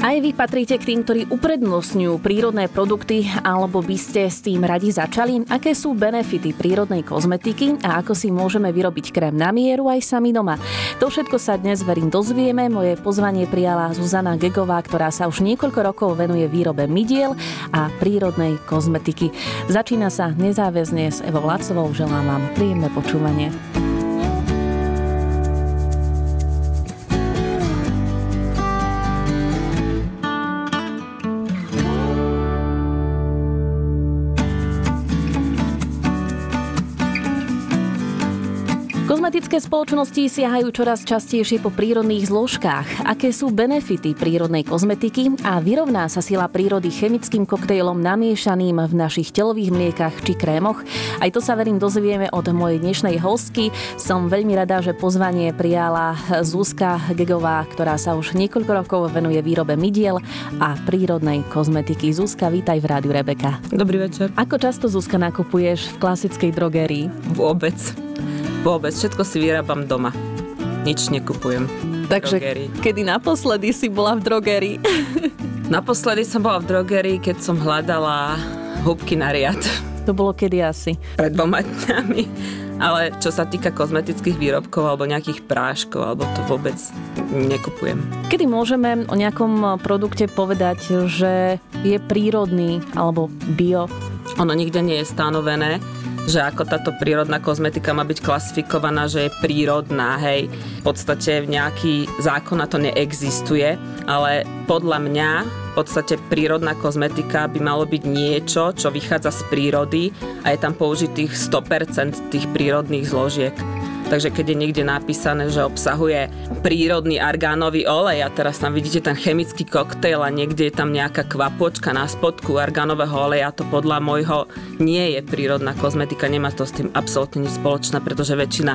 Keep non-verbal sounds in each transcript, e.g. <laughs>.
Aj vy patríte k tým, ktorí uprednostňujú prírodné produkty, alebo by ste s tým radi začali? Aké sú benefity prírodnej kozmetiky a ako si môžeme vyrobiť krém na mieru aj sami doma? To všetko sa dnes verím dozvieme. Moje pozvanie prijala Zuzana Gegová, ktorá sa už niekoľko rokov venuje výrobe midiel a prírodnej kozmetiky. Začína sa nezáväzne s Evo Lacovou. Želám vám príjemné počúvanie. Kozmetické spoločnosti siahajú čoraz častejšie po prírodných zložkách. Aké sú benefity prírodnej kozmetiky a vyrovná sa sila prírody chemickým koktejlom namiešaným v našich telových mliekach či krémoch? Aj to sa verím dozvieme od mojej dnešnej hostky. Som veľmi rada, že pozvanie prijala Zuzka Gegová, ktorá sa už niekoľko rokov venuje výrobe midiel a prírodnej kozmetiky. Zuzka, vítaj v rádiu Rebeka. Dobrý večer. Ako často Zuzka nakupuješ v klasickej drogérii? Vôbec. Vôbec, všetko si vyrábam doma. Nič nekupujem. Takže kedy naposledy si bola v drogerii? <laughs> naposledy som bola v drogerii, keď som hľadala húbky na riad. To bolo kedy asi? Pred dvoma dňami. Ale čo sa týka kozmetických výrobkov alebo nejakých práškov, alebo to vôbec nekupujem. Kedy môžeme o nejakom produkte povedať, že je prírodný alebo bio? Ono nikde nie je stanovené že ako táto prírodná kozmetika má byť klasifikovaná, že je prírodná, hej. V podstate nejaký zákon na to neexistuje, ale podľa mňa v podstate prírodná kozmetika by malo byť niečo, čo vychádza z prírody a je tam použitých 100% tých prírodných zložiek. Takže keď je niekde napísané, že obsahuje prírodný argánový olej a teraz tam vidíte ten chemický koktejl a niekde je tam nejaká kvapočka na spodku argánového oleja, to podľa môjho nie je prírodná kozmetika, nemá to s tým absolútne nič spoločné, pretože väčšina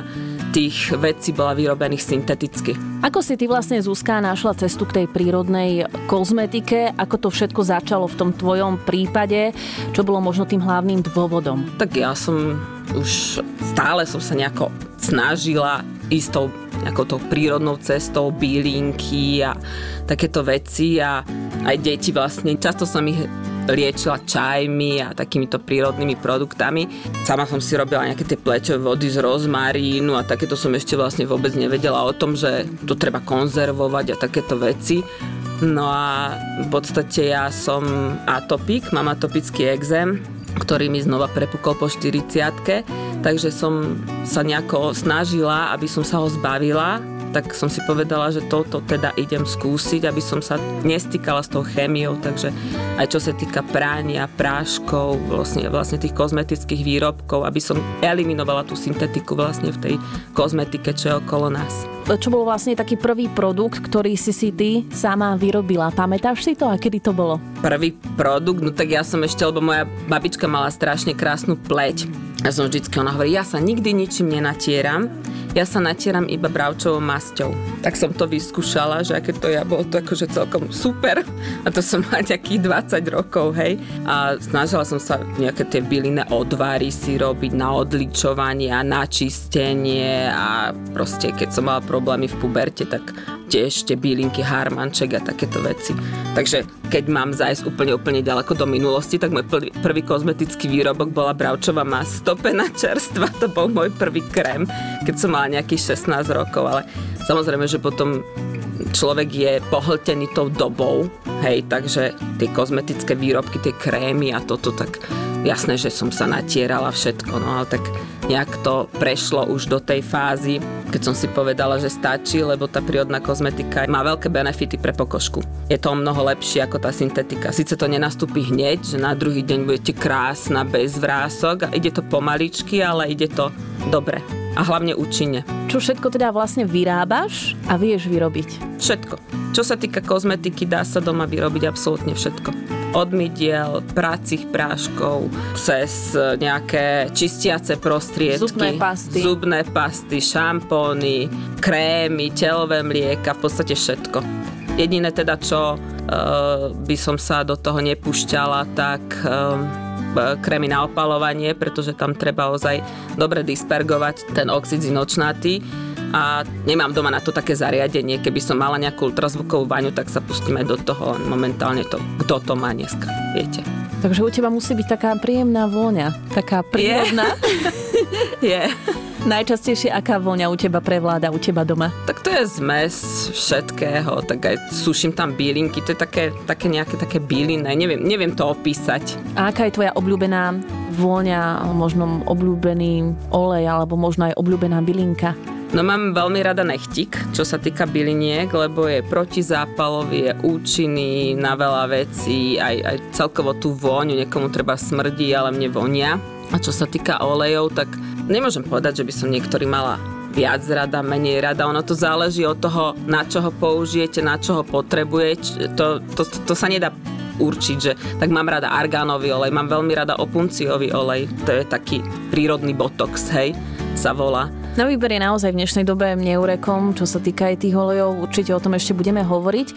tých vecí bola vyrobených synteticky. Ako si ty vlastne, Zuzka, našla cestu k tej prírodnej kozmetike? Ako to všetko začalo v tom tvojom prípade? Čo bolo možno tým hlavným dôvodom? Tak ja som už stále som sa nejako snažila ísť tou nejakou prírodnou cestou, bylinky a takéto veci a aj deti vlastne, často som ich liečila čajmi a takýmito prírodnými produktami. Sama som si robila nejaké tie plečové vody z rozmarínu a takéto som ešte vlastne vôbec nevedela o tom, že to treba konzervovať a takéto veci. No a v podstate ja som atopik, mám atopický exém, ktorý mi znova prepukol po 40 takže som sa nejako snažila, aby som sa ho zbavila tak som si povedala, že toto teda idem skúsiť, aby som sa nestýkala s tou chémiou, takže aj čo sa týka pránia, práškov, vlastne, vlastne tých kozmetických výrobkov, aby som eliminovala tú syntetiku vlastne v tej kozmetike, čo je okolo nás. Čo bol vlastne taký prvý produkt, ktorý si si ty sama vyrobila? Pamätáš si to a kedy to bolo? Prvý produkt? No tak ja som ešte, lebo moja babička mala strašne krásnu pleť. Ja som vždycky, ona hovorí, ja sa nikdy ničím nenatieram, ja sa natieram iba bravčovou masťou. Tak som to vyskúšala, že aké to ja, bolo to akože celkom super. A to som mala nejakých 20 rokov, hej. A snažila som sa nejaké tie bylinné odvary si robiť na odličovanie a na čistenie a proste keď som mala problémy v puberte, tak tiež tie bylinky, harmanček a takéto veci. Takže keď mám zajsť úplne, úplne ďaleko do minulosti, tak môj prvý kozmetický výrobok bola bravčová mas stopená čerstva. To bol môj prvý krém, keď som mala nejakých 16 rokov, ale samozrejme, že potom človek je pohltený tou dobou, hej, takže tie kozmetické výrobky, tie krémy a toto, tak jasné, že som sa natierala všetko, no ale tak nejak to prešlo už do tej fázy, keď som si povedala, že stačí, lebo tá prírodná kozmetika má veľké benefity pre pokožku. Je to mnoho lepšie ako tá syntetika. Sice to nenastúpi hneď, že na druhý deň budete krásna, bez vrások ide to pomaličky, ale ide to dobre a hlavne účinne. Čo všetko teda vlastne vyrábaš a vieš vyrobiť? Všetko. Čo sa týka kozmetiky, dá sa doma vyrobiť absolútne všetko od mydiel, pracích práškov, cez nejaké čistiace prostriedky, zubné pasty, zubné pasty šampóny, krémy, telové mlieka, v podstate všetko. Jediné teda, čo uh, by som sa do toho nepúšťala, tak uh, krémy na opalovanie, pretože tam treba ozaj dobre dispergovať ten oxid zinočnatý a nemám doma na to také zariadenie. Keby som mala nejakú ultrazvukovú baňu, tak sa pustíme do toho. Momentálne to, kto to má dneska, viete. Takže u teba musí byť taká príjemná vôňa, taká prírodná. Je. <laughs> Je. Najčastejšie aká vôňa u teba prevláda, u teba doma? Tak to je zmes všetkého, tak aj suším tam bílinky, to je také, také nejaké také bíliné, neviem, neviem to opísať. A aká je tvoja obľúbená vôňa, možno obľúbený olej, alebo možno aj obľúbená bylinka? No mám veľmi rada nechtik, čo sa týka byliniek, lebo je protizápalový, je účinný na veľa vecí, aj, aj celkovo tú vôňu, niekomu treba smrdí, ale mne vonia. A čo sa týka olejov, tak nemôžem povedať, že by som niektorý mala viac rada, menej rada. Ono to záleží od toho, na čo ho použijete, na čo ho potrebujete. To, to, to, to sa nedá určiť, že tak mám rada argánový olej, mám veľmi rada opunciový olej, to je taký prírodný botox, hej, sa volá. Na výber je naozaj v dnešnej dobe neurekom, čo sa týka aj tých olejov, určite o tom ešte budeme hovoriť.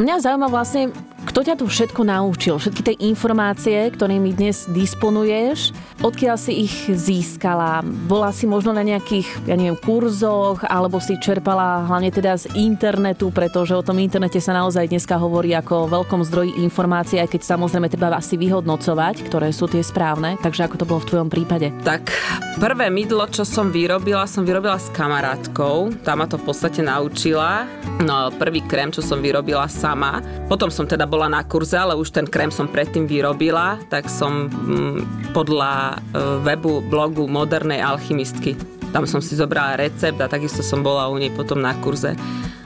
Mňa zaujíma vlastne, kto ťa tu všetko naučil? Všetky tie informácie, ktorými dnes disponuješ, odkiaľ si ich získala? Bola si možno na nejakých, ja neviem, kurzoch, alebo si čerpala hlavne teda z internetu, pretože o tom internete sa naozaj dneska hovorí ako o veľkom zdroji informácií, aj keď samozrejme treba asi vyhodnocovať, ktoré sú tie správne. Takže ako to bolo v tvojom prípade? Tak prvé mydlo, čo som vyrobila, som vyrobila s kamarátkou. Tá ma to v podstate naučila. No prvý krém, čo som vyrobila sama. Potom som teda bola na kurze, ale už ten krém som predtým vyrobila, tak som mm, podľa e, webu blogu modernej alchymistky. Tam som si zobrala recept a takisto som bola u nej potom na kurze.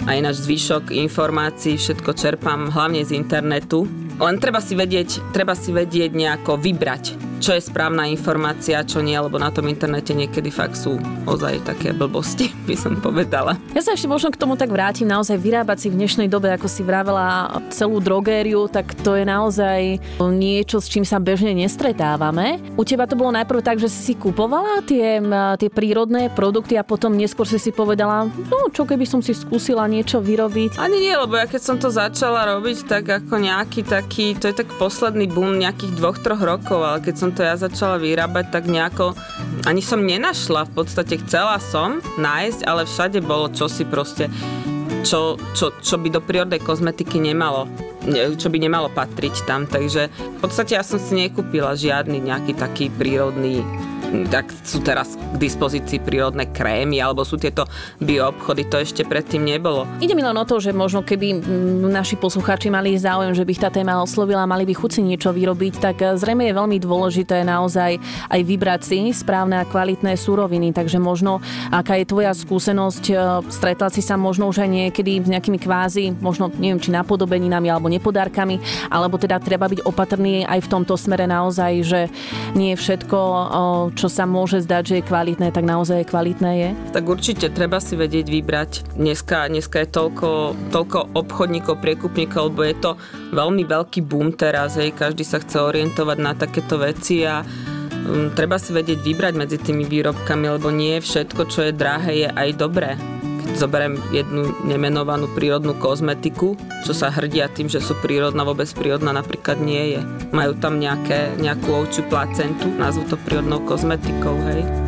A ináč zvyšok informácií, všetko čerpám hlavne z internetu. Len treba si vedieť, treba si vedieť nejako vybrať, čo je správna informácia, čo nie, lebo na tom internete niekedy fakt sú ozaj také blbosti, <laughs> by som povedala. Ja sa ešte možno k tomu tak vrátim, naozaj vyrábať si v dnešnej dobe, ako si vravela, celú drogériu, tak to je naozaj niečo, s čím sa bežne nestretávame. U teba to bolo najprv tak, že si kupovala tie, tie prírodné produkty a potom neskôr si si povedala, no čo keby som si skúsila niečo vyrobiť? Ani nie, lebo ja keď som to začala robiť, tak ako nejaký taký, to je tak posledný boom nejakých dvoch, troch rokov, ale keď som to ja začala vyrábať, tak nejako ani som nenašla. V podstate chcela som nájsť, ale všade bolo čosi proste, čo, čo, čo by do prírodnej kozmetiky nemalo čo by nemalo patriť tam. Takže v podstate ja som si nekúpila žiadny nejaký taký prírodný tak sú teraz k dispozícii prírodné krémy, alebo sú tieto bioobchody, to ešte predtým nebolo. Ide mi len o to, že možno keby naši poslucháči mali záujem, že by ich tá téma oslovila, mali by chuci niečo vyrobiť, tak e, zrejme je veľmi dôležité naozaj aj vybrať si správne a kvalitné súroviny. Takže možno, aká je tvoja skúsenosť, e, stretla si sa možno už aj niekedy s nejakými kvázi, možno neviem, či napodobeninami alebo nepodárkami, alebo teda treba byť opatrný aj v tomto smere naozaj, že nie všetko, čo sa môže zdať, že je kvalitné, tak naozaj kvalitné je? Tak určite treba si vedieť vybrať. Dneska, dneska je toľko, toľko obchodníkov, priekupníkov, lebo je to veľmi veľký boom teraz, hej, každý sa chce orientovať na takéto veci a um, treba si vedieť vybrať medzi tými výrobkami, lebo nie všetko, čo je drahé, je aj dobré zoberiem jednu nemenovanú prírodnú kozmetiku, čo sa hrdia tým, že sú prírodná, vôbec prírodná napríklad nie je. Majú tam nejaké, nejakú ovčiu placentu, nazvu to prírodnou kozmetikou, hej.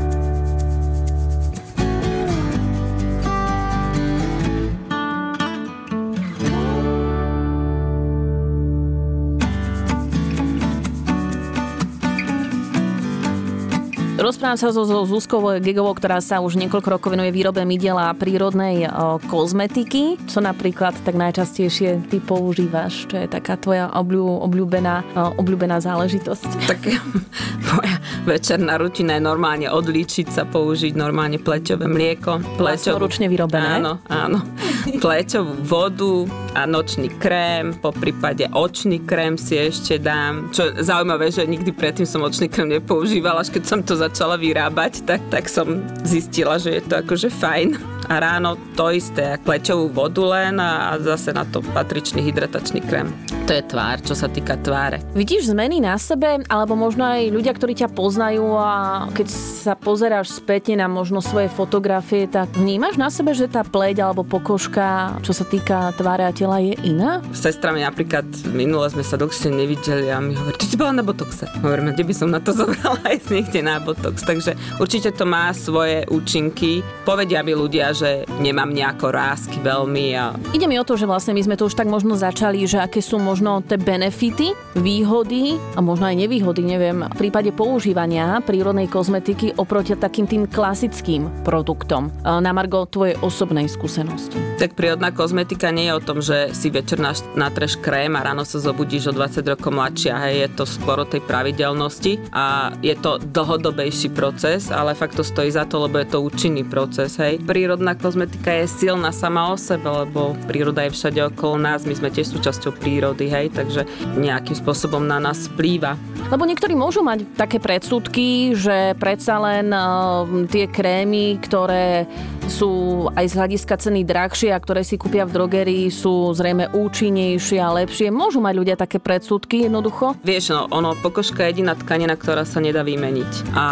Rozprávam sa so, so Zuzkou Gigovou, ktorá sa už niekoľko rokov venuje výrobe mydiel a prírodnej o, kozmetiky. Čo napríklad tak najčastejšie ty používaš? Čo je taká tvoja obľú, obľúbená, o, obľúbená záležitosť? Tak <laughs> moja večerná rutina je normálne odlíčiť sa, použiť normálne pleťové mlieko. Pleťovú, ručne vyrobené? Áno, áno. <laughs> Pleťovú vodu a nočný krém, po prípade očný krém si ešte dám. Čo zaujímavé, že nikdy predtým som očný krém nepoužívala, až keď som to začala vyrábať, tak, tak som zistila, že je to akože fajn. A ráno to isté, plečovú vodu len a zase na to patričný hydratačný krém. To je tvár, čo sa týka tváre. Vidíš zmeny na sebe, alebo možno aj ľudia, ktorí ťa poznajú a keď sa pozeráš spätne na možno svoje fotografie, tak vnímaš na sebe, že tá pleť alebo pokožka, čo sa týka tváre a tela, je iná? Sestra mi napríklad minule sme sa dlhšie nevideli a mi hovorí, ty si bola na botoxe. Hovorím, kde by som na to <laughs> zobrala aj niekde na botox. Takže určite to má svoje účinky. Povedia by ľudia, že nemám nejako rásky veľmi. A... Ide mi o to, že vlastne my sme to už tak možno začali, že aké sú možno tie benefity, výhody a možno aj nevýhody, neviem, v prípade používania prírodnej kozmetiky oproti takým tým klasickým produktom. Na Margo tvojej osobnej skúsenosti. Tak prírodná kozmetika nie je o tom, že si večer natreš krém a ráno sa zobudíš o 20 rokov mladšia. Hej, je to skôr o tej pravidelnosti a je to dlhodobejší proces, ale fakt to stojí za to, lebo je to účinný proces. Hej. Prírodná kozmetika je silná sama o sebe, lebo príroda je všade okolo nás, my sme tiež súčasťou prírody hej, takže nejakým spôsobom na nás vplýva. Lebo niektorí môžu mať také predsudky, že predsa len uh, tie krémy, ktoré sú aj z hľadiska ceny drahšie a ktoré si kúpia v drogerii, sú zrejme účinnejšie a lepšie. Môžu mať ľudia také predsudky jednoducho? Vieš, no, ono, pokožka je jediná tkanina, ktorá sa nedá vymeniť. A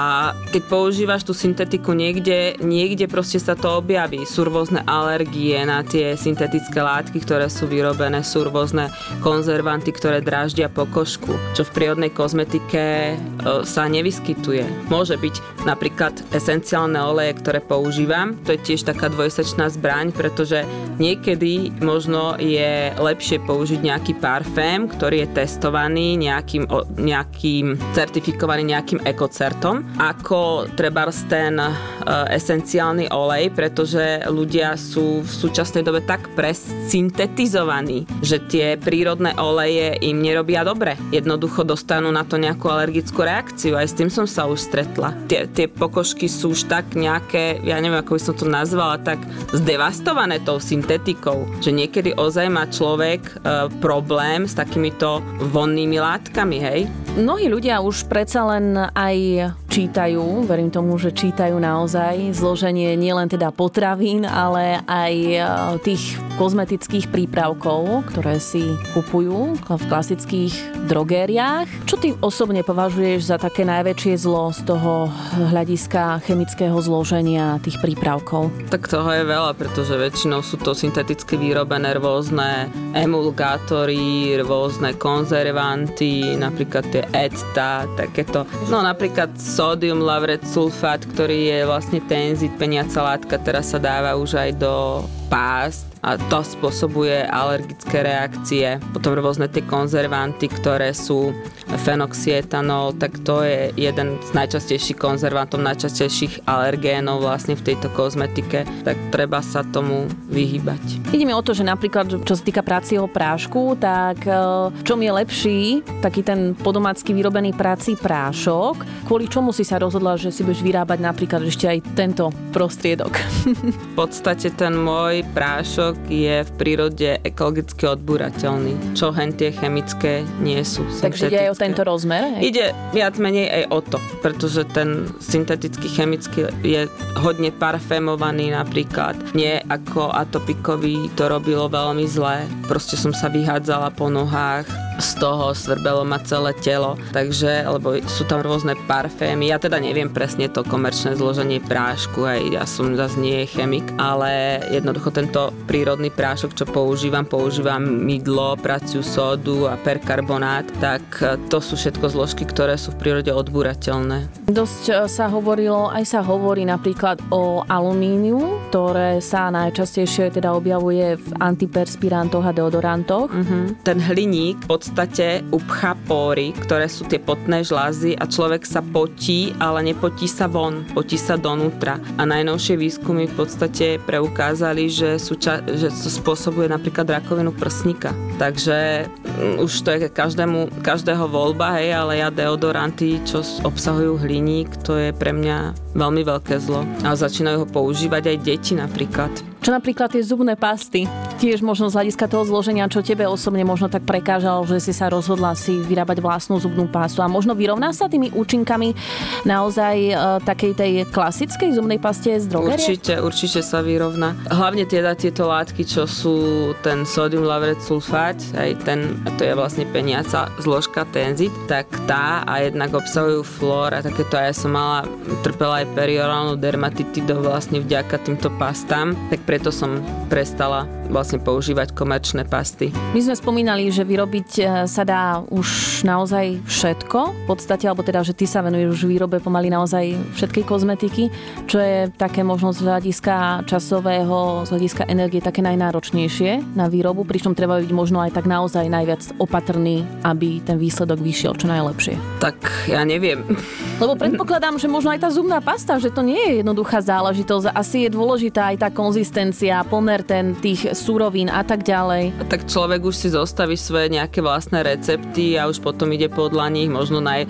keď používaš tú syntetiku niekde, niekde proste sa to objaví. Sú rôzne alergie na tie syntetické látky, ktoré sú vyrobené, sú rôzne konzervanty, ktoré dráždia pokožku, čo v prírodnej kozmetike e, sa nevyskytuje. Môže byť napríklad esenciálne oleje, ktoré používam, to je tiež taká dvojsečná zbraň, pretože niekedy možno je lepšie použiť nejaký parfém, ktorý je testovaný nejakým, nejakým certifikovaný nejakým ekocertom, ako treba ten uh, esenciálny olej, pretože ľudia sú v súčasnej dobe tak presyntetizovaní, že tie prírodné oleje im nerobia dobre. Jednoducho dostanú na to nejakú alergickú reakciu. Aj s tým som sa už stretla. Tie, tie pokožky sú už tak nejaké, ja neviem, ako by som to nazvala, tak zdevastované tou syntetikou, že niekedy ozaj má človek e, problém s takýmito vonnými látkami, hej? Mnohí ľudia už predsa len aj čítajú, verím tomu, že čítajú naozaj zloženie nielen teda potravín, ale aj e, tých kozmetických prípravkov, ktoré si kupujú v klasických drogériách. Čo ty osobne považuješ za také najväčšie zlo z toho hľadiska chemického zloženia tých prípravkov? Tak toho je veľa, pretože väčšinou sú to synteticky vyrobené rôzne emulgátory, rôzne konzervanty, napríklad tie ETA, takéto. No napríklad sódium lauret sulfát, ktorý je vlastne tenzit, peniaca látka, teraz sa dáva už aj do pásť a to spôsobuje alergické reakcie. Potom rôzne tie konzervanty, ktoré sú fenoxietanol, tak to je jeden z najčastejších konzervantov, najčastejších alergénov vlastne v tejto kozmetike, tak treba sa tomu vyhybať. Ide mi o to, že napríklad, čo sa týka prácieho prášku, tak e, čom je lepší taký ten podomácky vyrobený práci prášok, kvôli čomu si sa rozhodla, že si budeš vyrábať napríklad ešte aj tento prostriedok? <laughs> v podstate ten môj prášok výrobok je v prírode ekologicky odbúrateľný, čo hen tie chemické nie sú. Takže ide aj o tento rozmer? Hej? Ide viac menej aj o to, pretože ten syntetický chemický je hodne parfémovaný napríklad. Nie ako atopikový to robilo veľmi zlé. Proste som sa vyhádzala po nohách, z toho svrbelo ma celé telo, takže, lebo sú tam rôzne parfémy, ja teda neviem presne to komerčné zloženie prášku, aj ja som zase nie chemik, ale jednoducho tento prírodný prášok, čo používam, používam mydlo, praciu sódu a perkarbonát, tak to sú všetko zložky, ktoré sú v prírode odburateľné. Dosť e, sa hovorilo, aj sa hovorí napríklad o alumíniu, ktoré sa najčastejšie teda objavuje v antiperspirantoch a deodorantoch. Uh-huh. Ten hliník pod podstate upchá pory, ktoré sú tie potné žlázy a človek sa potí, ale nepotí sa von, potí sa donútra. A najnovšie výskumy v podstate preukázali, že, sú že to spôsobuje napríklad rakovinu prsníka. Takže um, už to je každému, každého voľba, hej, ale ja deodoranty, čo obsahujú hliník, to je pre mňa veľmi veľké zlo. A začínajú ho používať aj deti napríklad. Čo napríklad tie zubné pasty? Tiež možno z hľadiska toho zloženia, čo tebe osobne možno tak prekážalo, že si sa rozhodla si vyrábať vlastnú zubnú pastu a možno vyrovná sa tými účinkami naozaj e, takej tej klasickej zubnej paste z drogerie? Určite, určite sa vyrovná. Hlavne teda tieto látky, čo sú ten sodium lauret sulfát, aj ten, to je vlastne peniaca zložka tenzit, tak tá a jednak obsahujú flór a takéto ja som mala, trpela aj periorálnu dermatitidu vlastne vďaka týmto pastám, tak preto som prestala vlastne používať komerčné pasty. My sme spomínali, že vyrobiť e, sa dá už naozaj všetko, v podstate, alebo teda, že ty sa venuješ už výrobe pomaly naozaj všetkej kozmetiky, čo je také možno z hľadiska časového, z hľadiska energie také najnáročnejšie na výrobu, pričom treba byť možno aj tak naozaj najviac opatrný, aby ten výsledok vyšiel čo najlepšie. Tak ja neviem. Lebo <laughs> predpokladám, že možno aj tá zubná pasta, že to nie je jednoduchá záležitosť. Asi je dôležitá aj tá konzistencia, pomer ten tých surovín a tak ďalej. Tak človek už si zostaví svoje nejaké vlastné recepty a už potom ide podľa nich. Možno naj,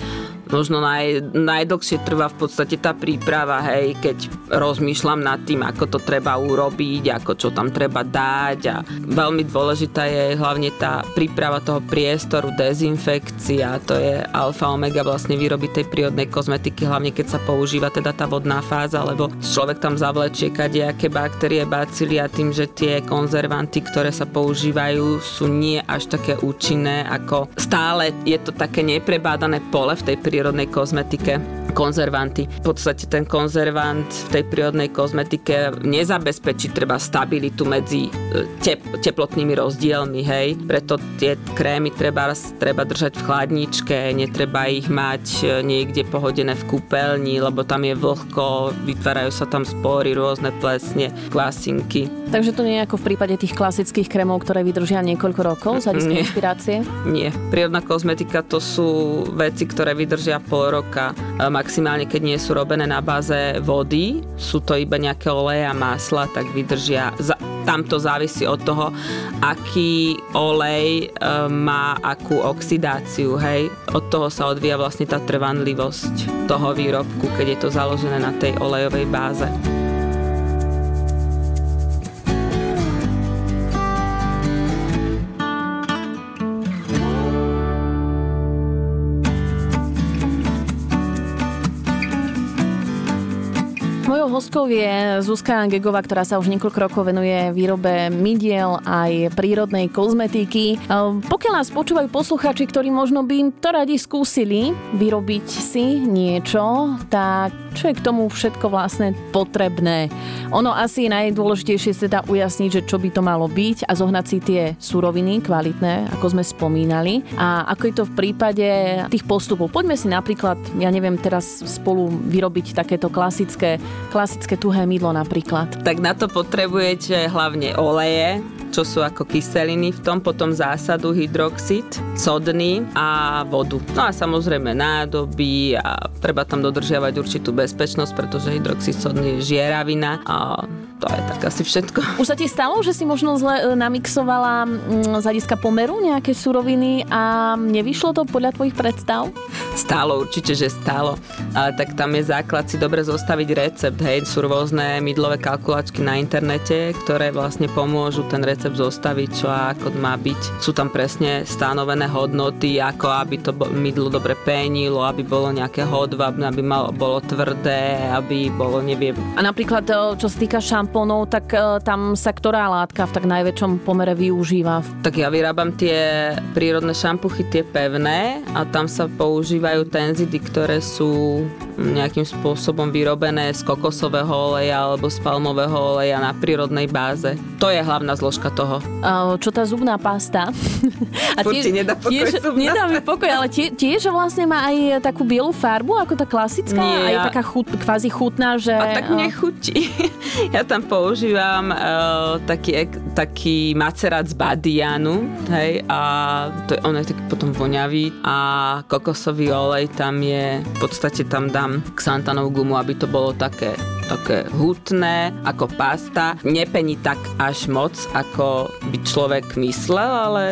možno naj, najdlhšie trvá v podstate tá príprava, hej, keď rozmýšľam nad tým, ako to treba urobiť, ako čo tam treba dať a veľmi dôležitá je hlavne tá príprava toho priestoru, dezinfekcia, to je alfa omega vlastne výroby tej prírodnej kozmetiky, hlavne keď sa používa teda tá vodná fáza, lebo človek tam zavlečie kadejaké baktérie, bacily a tým, že tie konzervanty, ktoré sa používajú, sú nie až také účinné, ako stále je to také neprebádané pole v tej prírodnej prírodnej kozmetike konzervanty. V podstate ten konzervant v tej prírodnej kozmetike nezabezpečí treba stabilitu medzi e, tep- teplotnými rozdielmi, hej. Preto tie krémy treba, treba držať v chladničke, netreba ich mať e, niekde pohodené v kúpeľni, lebo tam je vlhko, vytvárajú sa tam spory, rôzne plesne, klasinky. Takže to nie je ako v prípade tých klasických krémov, ktoré vydržia niekoľko rokov z hľadiska inšpirácie? Nie. Prírodná kozmetika to sú veci, ktoré vydržia pol roka. Maximálne, keď nie sú robené na báze vody, sú to iba nejaké oleje a masla, tak vydržia. Tam to závisí od toho, aký olej e, má akú oxidáciu, hej. Od toho sa odvíja vlastne tá trvanlivosť toho výrobku, keď je to založené na tej olejovej báze. Hostkou je Zuzka Gegová, ktorá sa už niekoľko rokov venuje výrobe midiel aj prírodnej kozmetiky. Pokiaľ nás počúvajú posluchači, ktorí možno by to radi skúsili vyrobiť si niečo, tak čo je k tomu všetko vlastne potrebné? Ono asi najdôležitejšie je teda ujasniť, že čo by to malo byť a zohnať si tie suroviny kvalitné, ako sme spomínali. A ako je to v prípade tých postupov. Poďme si napríklad, ja neviem, teraz spolu vyrobiť takéto klasické, klasické klasické tuhé mydlo napríklad? Tak na to potrebujete hlavne oleje, čo sú ako kyseliny v tom, potom zásadu hydroxid, sodný a vodu. No a samozrejme nádoby a treba tam dodržiavať určitú bezpečnosť, pretože hydroxid sodný je žieravina a to je tak asi všetko. Už sa ti stalo, že si možno zle e, namixovala mm, z hľadiska pomeru nejaké suroviny a nevyšlo to podľa tvojich predstav? Stálo, určite, že stálo. Ale tak tam je základ si dobre zostaviť recept. Hej, sú rôzne mydlové kalkulačky na internete, ktoré vlastne pomôžu ten recept zostaviť, čo a ako má byť. Sú tam presne stanovené hodnoty, ako aby to mydlo dobre penilo, aby bolo nejaké hodvabné, aby malo, bolo tvrdé, aby bolo, neviem. A napríklad, e, čo sa týka šam šampónov, tak e, tam sa ktorá látka v tak najväčšom pomere využíva? Tak ja vyrábam tie prírodné šampuchy, tie pevné a tam sa používajú tenzidy, ktoré sú nejakým spôsobom vyrobené z kokosového oleja alebo z palmového oleja na prírodnej báze. To je hlavná zložka toho. A čo tá zubná pasta? <laughs> A tiež, nedá pokoj tiež, nedá mi pokoj, ale tie, tiež vlastne má aj takú bielu farbu, ako tá klasická, Nie, aj ja... taká chut, kvázi chutná, že... A tak mne chutí. <laughs> ja tam používam uh, taký, taký macerát z badianu, hej, a to, on je taký potom voňavý a kokosový olej tam je, v podstate tam dám xantanovú gumu, aby to bolo také také hutné ako pasta. Nepení tak až moc, ako by človek myslel, ale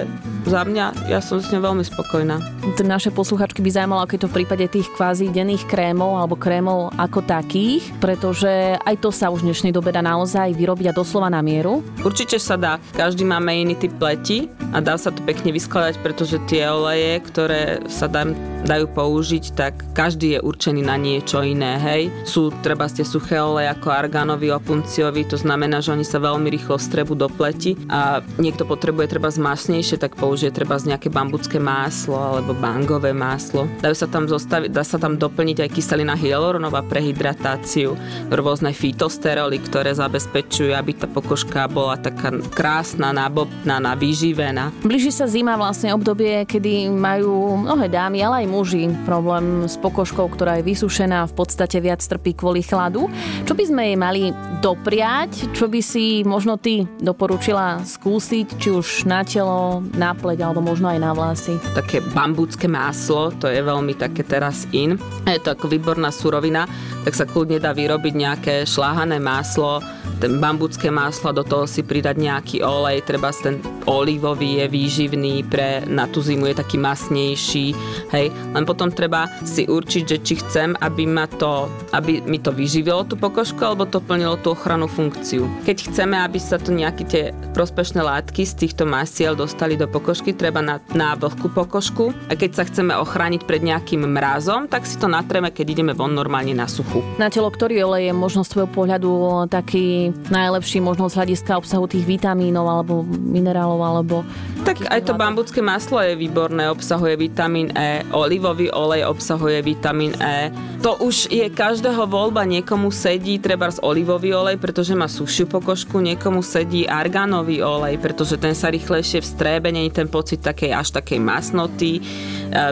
za mňa, ja som s ňou veľmi spokojná. naše posluchačky by zaujímalo, je to v prípade tých kvázi denných krémov alebo krémov ako takých, pretože aj to sa už v dnešnej dobe dá naozaj vyrobiť a doslova na mieru. Určite sa dá. Každý máme iný typ pleti a dá sa to pekne vyskladať, pretože tie oleje, ktoré sa dá, dajú použiť, tak každý je určený na niečo iné. Hej. Sú treba ste suché oleje ako argánový, opunciovi, to znamená, že oni sa veľmi rýchlo strebu do pleti a niekto potrebuje treba zmasnejšie, tak použije treba z nejaké bambucké máslo alebo bangové máslo. Dajú sa tam zostaviť, dá sa tam doplniť aj kyselina hyaluronová pre hydratáciu, rôzne fitosteroly, ktoré zabezpečujú, aby tá pokožka bola taká krásna, nábobná, vyživená. Blíži sa zima vlastne obdobie, kedy majú mnohé dámy, ale aj muži problém s pokožkou, ktorá je vysušená, v podstate viac trpí kvôli chladu. Čo by sme jej mali dopriať? Čo by si možno ty doporučila skúsiť, či už na telo, na pleť alebo možno aj na vlasy? Také bambucké máslo, to je veľmi také teraz in. Je to ako výborná surovina, tak sa kľudne dá vyrobiť nejaké šláhané máslo, ten bambucké máslo, do toho si pridať nejaký olej, treba ten olivový je výživný pre na tú zimu je taký masnejší, hej, len potom treba si určiť, že či chcem, aby ma to, aby mi to vyživilo tú pokožku, alebo to plnilo tú ochranu funkciu. Keď chceme, aby sa to nejaké tie prospešné látky z týchto masiel dostali do pokožky, treba na, na vlhkú pokožku a keď sa chceme ochrániť pred nejakým mrazom, tak si to natreme, keď ideme von normálne na suchu. Na telo ktorý olej je možno z tvojho pohľadu taký najlepší možno z hľadiska obsahu tých vitamínov alebo minerálov alebo... Tak aj to bambucké maslo je výborné, obsahuje vitamín E, olivový olej obsahuje vitamín E. To už je každého voľba, niekomu sedí treba z olivový olej, pretože má sušiu pokožku, niekomu sedí argánový olej, pretože ten sa rýchlejšie vstrébe, není ten pocit takej až takej masnoty, e,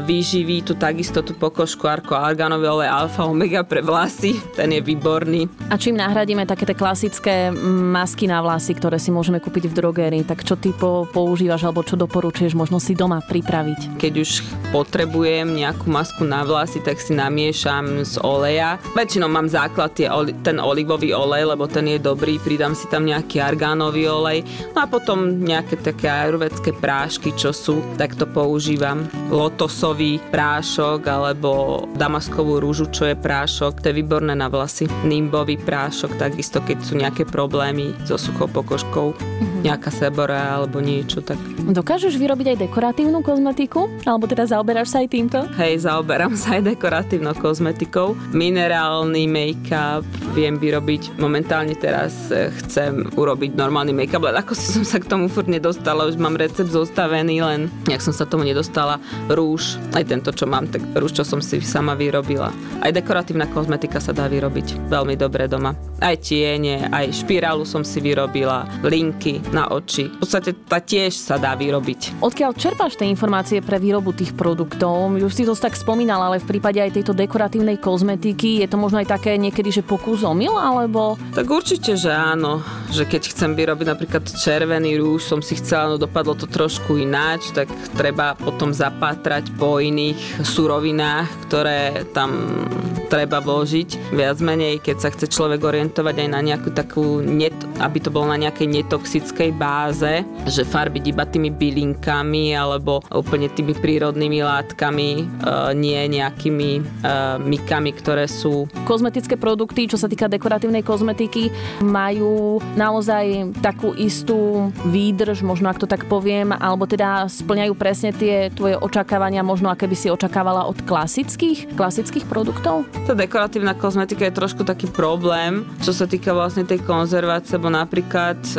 výživý tu takisto tú pokožku ako argánový olej alfa omega pre vlasy, ten je výborný. A čím nahradíme také tie klasické klasické masky na vlasy, ktoré si môžeme kúpiť v drogérii. Tak čo ty po, používaš alebo čo doporučuješ možno si doma pripraviť? Keď už potrebujem nejakú masku na vlasy, tak si namiešam z oleja. Väčšinou mám základ tie, ten olivový olej, lebo ten je dobrý, pridám si tam nejaký argánový olej. No a potom nejaké také ajurvedské prášky, čo sú, tak to používam. Lotosový prášok alebo damaskovú rúžu, čo je prášok, to je výborné na vlasy. Nimbový prášok, takisto keď sú nejaké problémy so suchou pokožkou, mm-hmm. nejaká sebora alebo niečo, tak... Dokážeš vyrobiť aj dekoratívnu kozmetiku? Alebo teda zaoberáš sa aj týmto? Hej, zaoberám sa aj dekoratívnou kozmetikou. Minerálny make-up viem vyrobiť. Momentálne teraz e, chcem urobiť normálny make-up, ale ako si som sa k tomu furt nedostala, už mám recept zostavený, len nejak som sa tomu nedostala. Rúž, aj tento, čo mám, tak rúž, čo som si sama vyrobila. Aj dekoratívna kozmetika sa dá vyrobiť veľmi dobre doma. Aj tiene, aj špirálu som si vyrobila, linky na oči. V podstate tá tiež sa dá vyrobiť. Odkiaľ čerpáš tie informácie pre výrobu tých produktov? Už si to tak spomínal, ale v prípade aj tejto dekoratívnej kozmetiky je to možno aj také niekedy, že pokus omyl, alebo? Tak určite, že áno. Že keď chcem vyrobiť napríklad červený rúž, som si chcela, no dopadlo to trošku ináč, tak treba potom zapátrať po iných surovinách, ktoré tam treba vložiť. Viac menej, keď sa chce človek orientovať aj na nejakú takú net, aby to bolo na nejakej netoxickej báze, že farbiť iba tými bylinkami alebo úplne tými prírodnými látkami, uh, nie nejakými uh, mykami, ktoré sú... Kozmetické produkty, čo sa týka dekoratívnej kozmetiky, majú naozaj takú istú výdrž, možno ak to tak poviem, alebo teda splňajú presne tie tvoje očakávania, možno aké by si očakávala od klasických, klasických produktov? Tá dekoratívna kozmetika je trošku taký problém, čo sa týka vlastne tej konzervácie, bo napríklad e,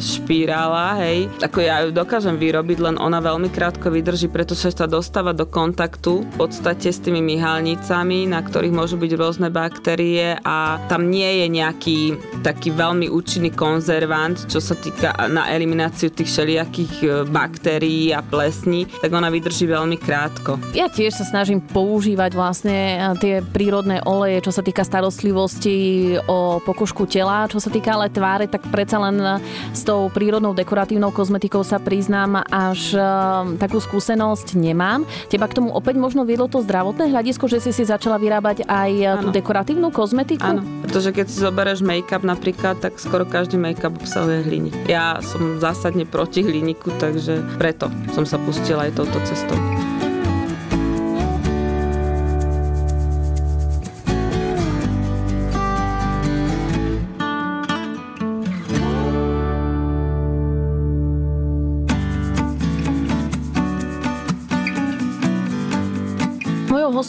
špirála, hej, ako ja ju dokážem vyrobiť, len ona veľmi krátko vydrží, pretože sa dostáva do kontaktu v podstate s tými myhalnicami, na ktorých môžu byť rôzne baktérie a tam nie je nejaký taký veľmi účinný konzervant, čo sa týka na elimináciu tých všelijakých e, baktérií a plesní, tak ona vydrží veľmi krátko. Ja tiež sa snažím používať vlastne e, tie prírodné oleje, čo sa týka starostlivosti o pokožku tela, čo sa týka ale tváre, tak predsa len s tou prírodnou dekoratívnou kozmetikou sa priznám, až uh, takú skúsenosť nemám. Teba k tomu opäť možno viedlo to zdravotné hľadisko, že si si začala vyrábať aj ano. tú dekoratívnu kozmetiku? Áno, pretože keď si zoberieš make-up napríklad, tak skoro každý make-up obsahuje hliník. Ja som zásadne proti hliníku, takže preto som sa pustila aj touto cestou.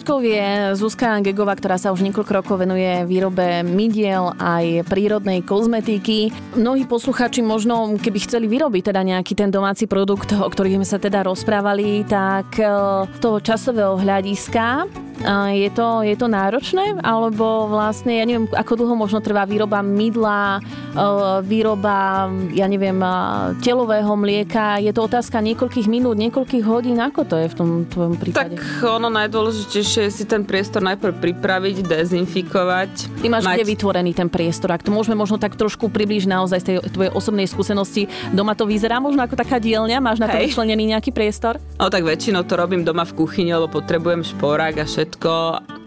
Hostkou je Zuzka Gegová, ktorá sa už niekoľko rokov venuje výrobe midiel aj prírodnej kozmetiky. Mnohí posluchači možno, keby chceli vyrobiť teda nejaký ten domáci produkt, o ktorých sme sa teda rozprávali, tak e, toho časového hľadiska je to, je to náročné? Alebo vlastne, ja neviem, ako dlho možno trvá výroba mydla, e, výroba, ja neviem, telového mlieka. Je to otázka niekoľkých minút, niekoľkých hodín. Ako to je v tom tvojom prípade? Tak ono najdôležitejšie je si ten priestor najprv pripraviť, dezinfikovať. Ty máš mať... kde vytvorený ten priestor? Ak to môžeme možno tak trošku približiť naozaj z tej tvojej osobnej skúsenosti. Doma to vyzerá možno ako taká dielňa? Máš na to Hej. vyčlenený nejaký priestor? No tak väčšinou to robím doma v kuchyni, lebo potrebujem šporák a všetko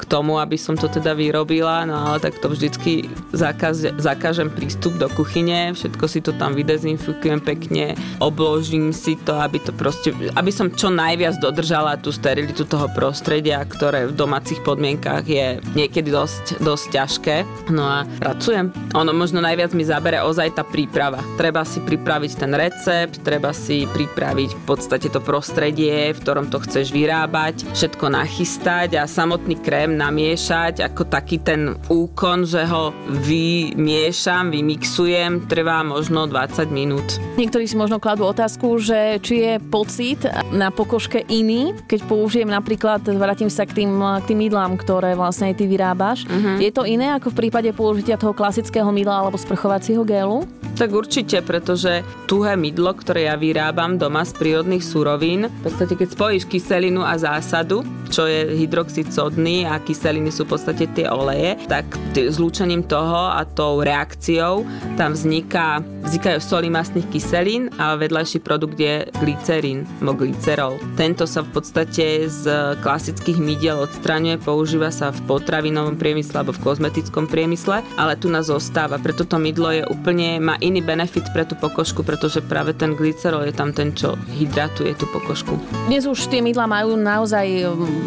k tomu, aby som to teda vyrobila, no ale tak to vždycky zakaz, zakážem prístup do kuchyne, všetko si to tam vydezinfikujem pekne, obložím si to, aby to proste, aby som čo najviac dodržala tú sterilitu toho prostredia, ktoré v domácich podmienkách je niekedy dosť, dosť ťažké. No a pracujem. Ono možno najviac mi zabere ozaj tá príprava. Treba si pripraviť ten recept, treba si pripraviť v podstate to prostredie, v ktorom to chceš vyrábať, všetko nachystať a samotný krém namiešať ako taký ten úkon, že ho vymiešam, vymixujem, trvá možno 20 minút. Niektorí si možno kladú otázku, že či je pocit na pokožke iný, keď použijem napríklad, vrátim sa k tým, k tým mydlám, ktoré vlastne aj ty vyrábaš. Uh-huh. Je to iné ako v prípade použitia toho klasického mydla alebo sprchovacieho gélu? Tak určite, pretože tuhé mydlo, ktoré ja vyrábam doma z prírodných surovín, v podstate keď spojíš kyselinu a zásadu, čo je hydroxid sodný a kyseliny sú v podstate tie oleje, tak zlúčením toho a tou reakciou tam vzniká, vznikajú soli mastných kyselín a vedľajší produkt je glycerín, alebo glycerol. Tento sa v podstate z klasických mydiel odstraňuje, používa sa v potravinovom priemysle alebo v kozmetickom priemysle, ale tu nás zostáva. Preto to mydlo je úplne, má iný benefit pre tú pokožku, pretože práve ten glycerol je tam ten, čo hydratuje tú pokožku. Dnes už tie mydla majú naozaj,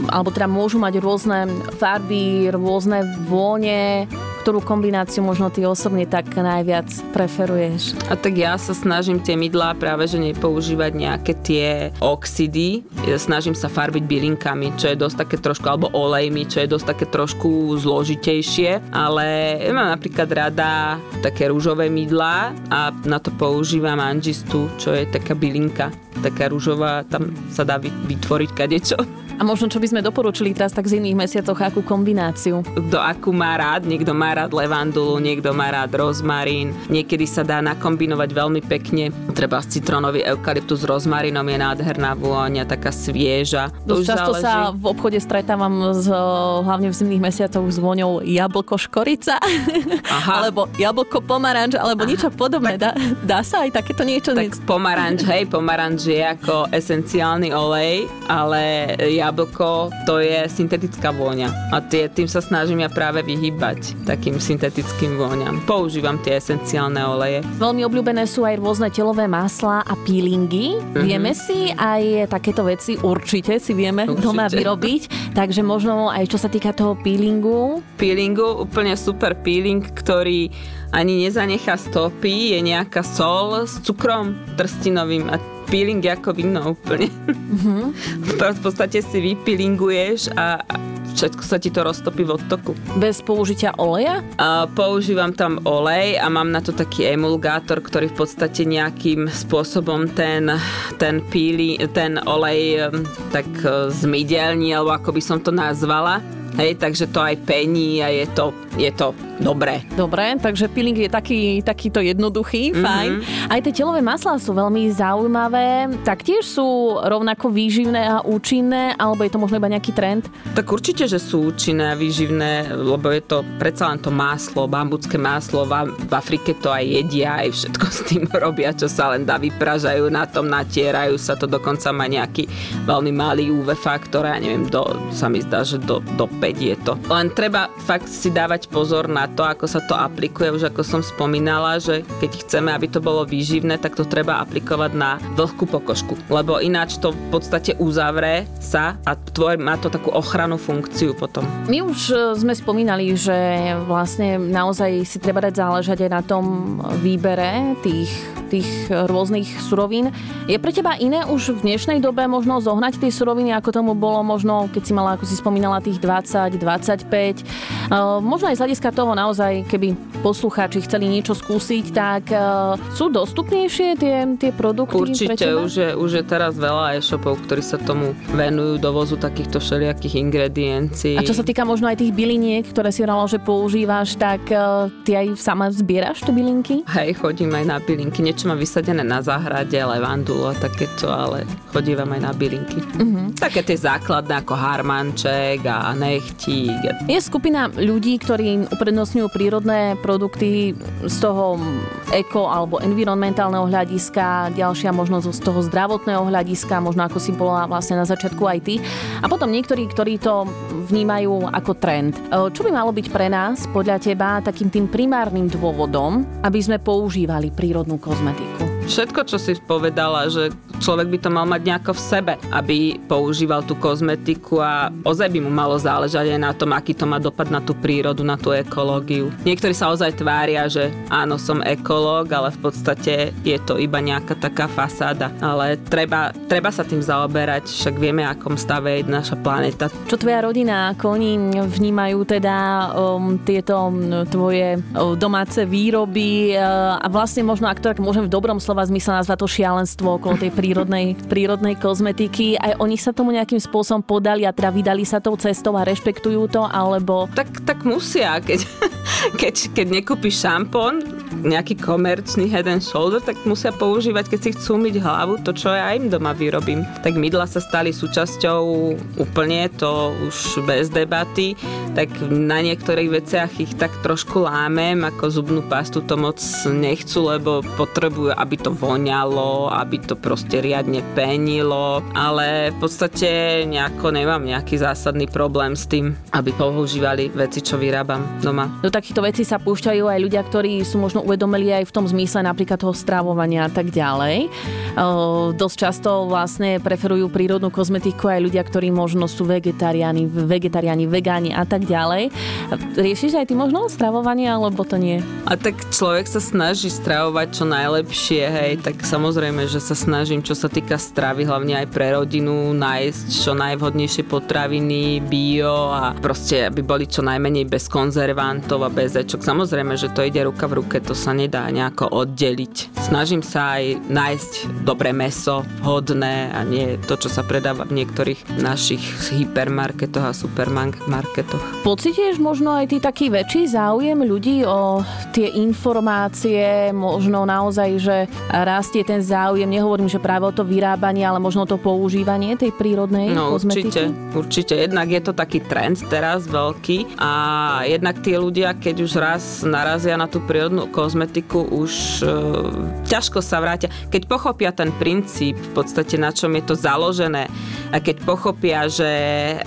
alebo teda môžu mať rôzne farby, rôzne vône, ktorú kombináciu možno ty osobne tak najviac preferuješ? A tak ja sa snažím tie mydlá práve, že nepoužívať nejaké tie oxidy. Snažím sa farbiť bylinkami, čo je dosť také trošku, alebo olejmi, čo je dosť také trošku zložitejšie, ale ja mám napríklad rada také rúžové mydlá a na to používam angistu, čo je taká bylinka, taká rúžová, tam sa dá vytvoriť kadečo. A možno, čo by sme doporučili teraz tak z iných mesiacoch, akú kombináciu? Kto akú má rád, niekto má rád levandulu, niekto má rád rozmarín. Niekedy sa dá nakombinovať veľmi pekne. Treba citronový eukalyptus s rozmarínom je nádherná vôňa, taká svieža. Dosť často záleží. sa v obchode stretávam s, hlavne v zimných mesiacoch s vôňou jablko škorica, Aha. <laughs> alebo jablko pomaranč, alebo Aha. niečo podobné. Dá, dá sa aj takéto niečo? Tak pomaranč, hej, pomaranč je ako esenciálny olej, ale ja jablko, to je syntetická vôňa. A tie, tým sa snažím ja práve vyhybať takým syntetickým vôňam. Používam tie esenciálne oleje. Veľmi obľúbené sú aj rôzne telové masla a peelingy. Mm-hmm. Vieme si aj takéto veci určite si vieme určite. doma vyrobiť. Takže možno aj čo sa týka toho peelingu. Peelingu, úplne super peeling, ktorý ani nezanechá stopy, je nejaká sol s cukrom trstinovým a peeling ako víno úplne. Mm-hmm. v podstate si vypeelinguješ a všetko sa ti to roztopí v odtoku. Bez použitia oleja? A používam tam olej a mám na to taký emulgátor, ktorý v podstate nejakým spôsobom ten, ten, píli, ten olej tak e, zmidelní, alebo ako by som to nazvala Hej, takže to aj pení a je to, je to dobré. Dobre, takže peeling je taký, takýto jednoduchý, mm-hmm. fajn. Aj tie telové maslá sú veľmi zaujímavé, taktiež sú rovnako výživné a účinné, alebo je to možno iba nejaký trend? Tak určite, že sú účinné a výživné, lebo je to predsa len to maslo, bambucké maslo, v, v Afrike to aj jedia, aj všetko s tým <laughs> robia, čo sa len dá, vypražajú na tom, natierajú sa to, dokonca má nejaký veľmi malý UV faktor, ja neviem, do, sa mi zdá, že do, do je to. Len treba fakt si dávať pozor na to, ako sa to aplikuje, už ako som spomínala, že keď chceme, aby to bolo výživné, tak to treba aplikovať na vlhkú pokožku, lebo ináč to v podstate uzavre sa a tvoj, má to takú ochranu funkciu potom. My už e, sme spomínali, že vlastne naozaj si treba dať záležať aj na tom výbere tých tých rôznych surovín. Je pre teba iné už v dnešnej dobe možno zohnať tie suroviny, ako tomu bolo možno, keď si mala, ako si spomínala, tých 20, 25. Možno aj z hľadiska toho naozaj, keby poslucháči chceli niečo skúsiť, tak sú dostupnejšie tie, tie produkty Určite, už je, už je teraz veľa e-shopov, ktorí sa tomu venujú dovozu takýchto všelijakých ingrediencií. A čo sa týka možno aj tých byliniek, ktoré si vrala, že používaš, tak ty aj sama zbieraš tie bylinky? Hej, chodím aj na bylinky. Niečo má vysadené na záhrade, levandulu a takéto, ale chodím aj na bylinky. Uh-huh. Také tie základné ako harmanček a nechtík. Je skupina ľudí, ktorí uprednostňujú prírodné produkty z toho eko alebo environmentálneho hľadiska, ďalšia možno z toho zdravotného hľadiska, možno ako si bola vlastne na začiatku aj ty. A potom niektorí, ktorí to vnímajú ako trend. Čo by malo byť pre nás, podľa teba, takým tým primárnym dôvodom, aby sme používali prírodnú kozmetiku? Všetko, čo si povedala, že človek by to mal mať nejako v sebe, aby používal tú kozmetiku a ozaj by mu malo záležať aj na tom, aký to má dopad na tú prírodu, na tú ekológiu. Niektorí sa ozaj tvária, že áno, som ekológ, ale v podstate je to iba nejaká taká fasáda. Ale treba, treba sa tým zaoberať, však vieme, akom stave je naša planéta. Čo tvoja rodina, ako oni vnímajú teda um, tieto um, tvoje um, domáce výroby uh, a vlastne možno, ak to tak môžem v dobrom slova zmysle nazvať to šialenstvo okolo tej prírodnej, prírodnej kozmetiky, aj oni sa tomu nejakým spôsobom podali a teda vydali sa tou cestou a rešpektujú to, alebo... Tak, tak musia, keď, <laughs> keď, keď nekúpiš šampón, nejaký komerčný head and shoulder, tak musia používať, keď si chcú myť hlavu, to, čo ja im doma vyrobím. Tak mydla sa stali súčasťou úplne, to už bez debaty, tak na niektorých veciach ich tak trošku lámem, ako zubnú pastu to moc nechcú, lebo potrebujú, aby to voňalo, aby to proste riadne penilo, ale v podstate nejako nemám nejaký zásadný problém s tým, aby používali veci, čo vyrábam doma. Do takýchto vecí sa púšťajú aj ľudia, ktorí sú možno uvedomili aj v tom zmysle napríklad toho stravovania a tak ďalej. Dosť často vlastne preferujú prírodnú kozmetiku aj ľudia, ktorí možno sú vegetariáni, vegetariáni, vegáni a tak ďalej. Riešiš aj ty možno stravovanie, alebo to nie? A tak človek sa snaží stravovať čo najlepšie, hej, tak samozrejme, že sa snažím, čo sa týka stravy, hlavne aj pre rodinu, nájsť čo najvhodnejšie potraviny, bio a proste, aby boli čo najmenej bez konzervantov a bez ečok. Samozrejme, že to ide ruka v ruke, to sa nedá nejako oddeliť. Snažím sa aj nájsť dobré meso, hodné a nie to, čo sa predáva v niektorých našich hypermarketoch a supermarketoch. Pocitieš možno aj ty taký väčší záujem ľudí o tie informácie, možno naozaj, že rastie ten záujem, nehovorím, že práve o to vyrábanie, ale možno to používanie tej prírodnej no, kozmetiky? určite, určite. Jednak je to taký trend teraz veľký a jednak tí ľudia, keď už raz narazia na tú prírodnú kozmetiku, už e, ťažko sa vrátia. Keď pochopia ten princíp, v podstate na čom je to založené a keď pochopia, že e,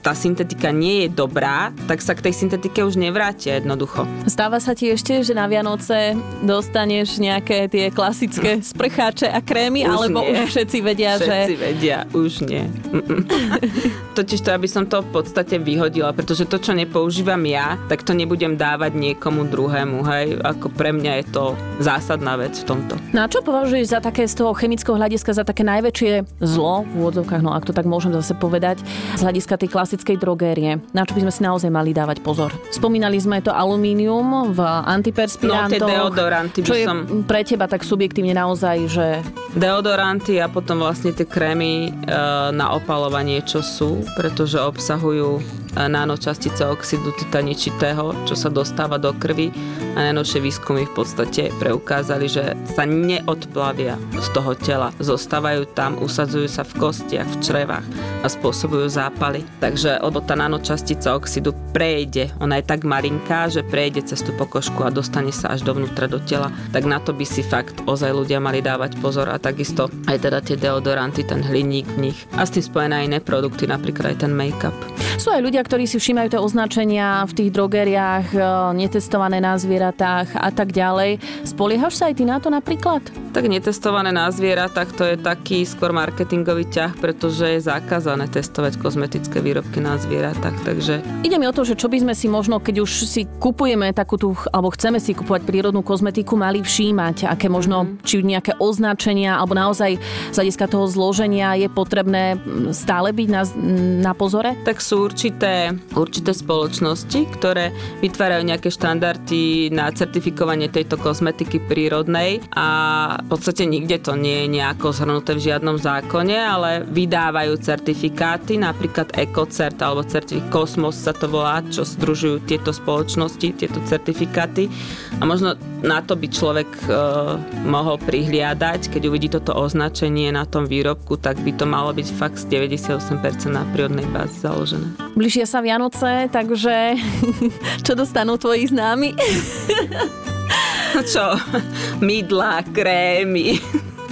tá syntetika nie je dobrá, tak sa k tej syntetike už nevrátia jednoducho. Stáva sa ti ešte, že na Vianoce dostaneš nejaké tie klasické sprcháče a krémy, už alebo nie. už všetci vedia, všetci že... Všetci vedia, už nie. <laughs> Totiž to, aby som to v podstate vyhodila, pretože to, čo nepoužívam ja, tak to nebudem dávať niekomu druhému, hej. Ako pre mňa je to zásadná vec v tomto. Na čo považuješ za také z toho chemického hľadiska za také najväčšie zlo v úvodzovkách, no ak to tak môžem zase povedať, z hľadiska tej klasickej drogérie? Na čo by sme si naozaj mali dávať pozor? Spomínali sme to alumínium v antiperspirantoch. No, deodoranty čo by je som... pre teba tak subjektívne naozaj, že... Deodoranty a potom vlastne tie krémy e, na opalovanie, čo sú, pretože obsahujú nanočastice oxidu titaničitého, čo sa dostáva do krvi a najnovšie výskumy v podstate preukázali, že sa neodplavia z toho tela. Zostávajú tam, usadzujú sa v kostiach, v črevách a spôsobujú zápaly. Takže, lebo tá nanočastica oxidu prejde, ona je tak malinká, že prejde cez tú pokožku a dostane sa až dovnútra do tela, tak na to by si fakt ozaj ľudia mali dávať pozor a takisto aj teda tie deodoranty, ten hliník v nich a s tým spojené aj iné produkty, napríklad aj ten make-up. Sú aj ľudia, ktorí si všímajú tie označenia v tých drogeriách, e, netestované na zvieratách a tak ďalej. Spoliehaš sa aj ty na to napríklad? Tak netestované na zvieratách to je taký skôr marketingový ťah, pretože je zakázané testovať kozmetické výrobky na zvieratách. Takže... Ide mi o to, že čo by sme si možno, keď už si kupujeme takú tú, alebo chceme si kupovať prírodnú kozmetiku, mali všímať, aké možno, mm. či nejaké označenia, alebo naozaj z hľadiska toho zloženia je potrebné stále byť na, na pozore? Tak sú určité, určité spoločnosti, ktoré vytvárajú nejaké štandardy na certifikovanie tejto kozmetiky prírodnej a v podstate nikde to nie je nejako zhrnuté v žiadnom zákone, ale vydávajú certifikáty, napríklad EcoCert alebo certifikát Kosmos sa to volá, čo združujú tieto spoločnosti, tieto certifikáty. A možno na to by človek e, mohol prihliadať, keď uvidí toto označenie na tom výrobku, tak by to malo byť fakt z 98% na prírodnej báze založené. Bližšia sa Vianoce, takže <laughs> čo dostanú tvoji známi? čo? Mydla, krémy.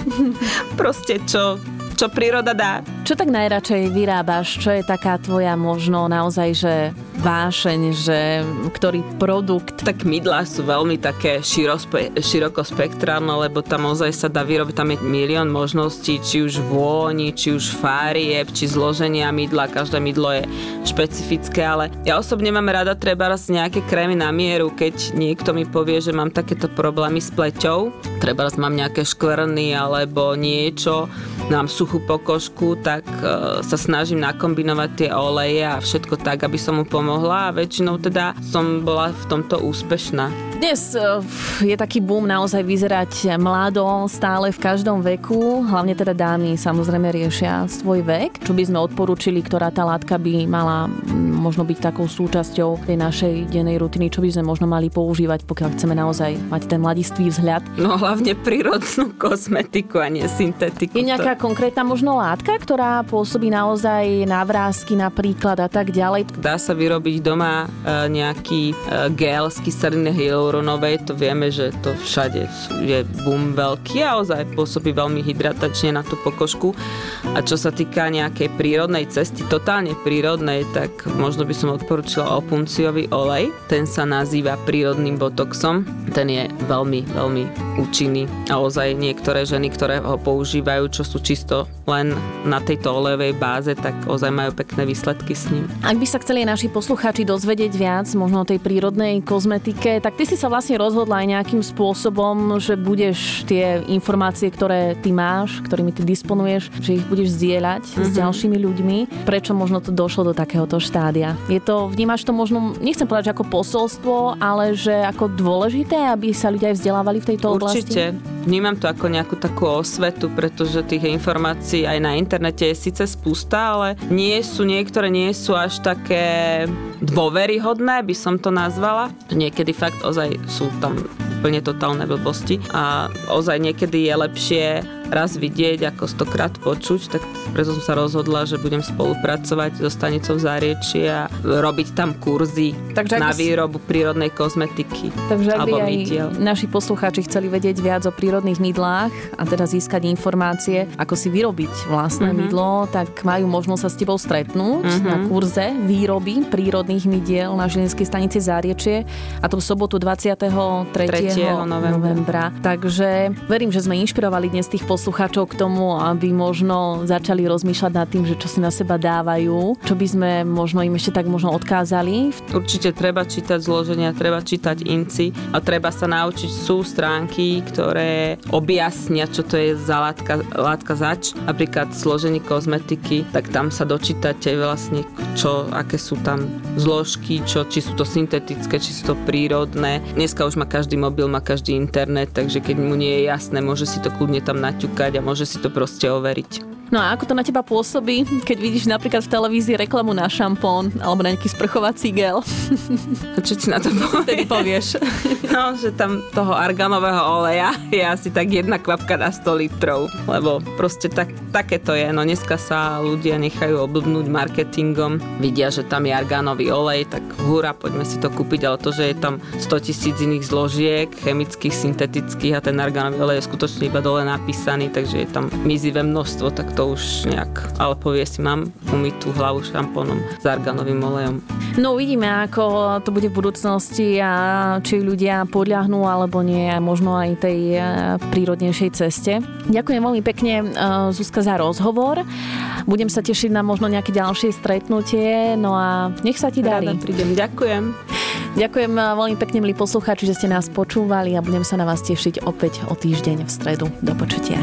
<laughs> Proste čo, čo príroda dá. Čo tak najradšej vyrábaš? Čo je taká tvoja možno naozaj, že vášeň, že ktorý produkt? Tak mydlá sú veľmi také širospe, širokospektrálne, lebo tam ozaj sa dá vyrobiť, tam je milión možností, či už vôni, či už fárieb, či zloženia mydla, každé mydlo je špecifické, ale ja osobne mám rada treba raz nejaké krémy na mieru, keď niekto mi povie, že mám takéto problémy s pleťou, treba raz mám nejaké škvrny alebo niečo, mám suchú pokožku, tak uh, sa snažím nakombinovať tie oleje a všetko tak, aby som mu pomohla a väčšinou teda som bola v tomto úspešná. Dnes eh, je taký boom naozaj vyzerať mlado, stále v každom veku, hlavne teda dámy samozrejme riešia svoj vek. Čo by sme odporúčili, ktorá tá látka by mala mm, možno byť takou súčasťou tej našej dennej rutiny, čo by sme možno mali používať, pokiaľ chceme naozaj mať ten mladistvý vzhľad? No hlavne prírodnú kozmetiku a nie syntetiku. Je nejaká konkrétna možno látka, ktorá pôsobí naozaj na vrázky napríklad a tak ďalej? Dá sa vyrobiť robiť doma e, nejaký e, gel z kyseliny hyaluronovej, to vieme, že to všade je boom veľký a ozaj pôsobí veľmi hydratačne na tú pokožku. A čo sa týka nejakej prírodnej cesty, totálne prírodnej, tak možno by som odporúčila opunciový olej. Ten sa nazýva prírodným botoxom. Ten je veľmi, veľmi účinný. A ozaj niektoré ženy, ktoré ho používajú, čo sú čisto len na tejto olejovej báze, tak ozaj majú pekné výsledky s ním. Ak by sa chceli naši poslucháči dozvedieť viac možno o tej prírodnej kozmetike, tak ty si sa vlastne rozhodla aj nejakým spôsobom, že budeš tie informácie, ktoré ty máš, ktorými ty disponuješ, že ich budeš zdieľať mm-hmm. s mhm. ďalšími ľuďmi. Prečo možno to došlo do takéhoto štádia? Je to, vnímaš to možno, nechcem povedať, že ako posolstvo, ale že ako dôležité, aby sa ľudia aj vzdelávali v tejto oblasti? Určite. Vnímam to ako nejakú takú osvetu, pretože tých informácií aj na internete je síce spústa, ale nie sú, niektoré nie sú až také dôveryhodné, by som to nazvala. Niekedy fakt ozaj sú tam úplne totálne blbosti a ozaj niekedy je lepšie raz vidieť, ako stokrát počuť, tak preto som sa rozhodla, že budem spolupracovať so stanicou Záriečie a robiť tam kurzy Takže na výrobu prírodnej kozmetiky. Takže ak by aj mydiel. naši poslucháči chceli vedieť viac o prírodných mydlách a teda získať informácie, ako si vyrobiť vlastné mm-hmm. mydlo, tak majú možnosť sa s tebou stretnúť mm-hmm. na kurze výroby prírodných mydiel na Žilinskej stanici Záriečie a to v sobotu 23. 3. novembra. novembra. Takže verím, že sme inšpirovali dnes tých poslucháčov k tomu, aby možno začali rozmýšľať nad tým, že čo si na seba dávajú, čo by sme možno im ešte tak možno odkázali. Určite treba čítať zloženia, treba čítať inci a treba sa naučiť sú stránky, ktoré objasnia, čo to je za látka, látka zač. Napríklad zloženie kozmetiky, tak tam sa dočítate vlastne, čo, aké sú tam zložky, čo, či sú to syntetické, či sú to prírodné. Dneska už má každý mobil, má každý internet, takže keď mu nie je jasné, môže si to kľudne tam naťuť naťukať a môže si to proste overiť. No a ako to na teba pôsobí, keď vidíš napríklad v televízii reklamu na šampón alebo na nejaký sprchovací gel? A čo ti na to <laughs> povie? povieš? <laughs> No, že tam toho arganového oleja je asi tak jedna kvapka na 100 litrov, lebo proste tak, také to je. No dneska sa ľudia nechajú oblbnúť marketingom, vidia, že tam je arganový olej, tak hurá, poďme si to kúpiť, ale to, že je tam 100 tisíc iných zložiek, chemických, syntetických a ten arganový olej je skutočne iba dole napísaný, takže je tam mizivé množstvo, tak to už nejak, ale povie si, mám umyť tú hlavu šampónom s arganovým olejom. No uvidíme, ako to bude v budúcnosti a či ľudia podľahnú alebo nie, možno aj tej e, prírodnejšej ceste. Ďakujem veľmi pekne e, Zuzka za rozhovor. Budem sa tešiť na možno nejaké ďalšie stretnutie, no a nech sa ti darí. Rada prídem. Ďakujem. Ďakujem e, veľmi pekne, milí poslucháči, že ste nás počúvali a budem sa na vás tešiť opäť o týždeň v stredu. Do počutia.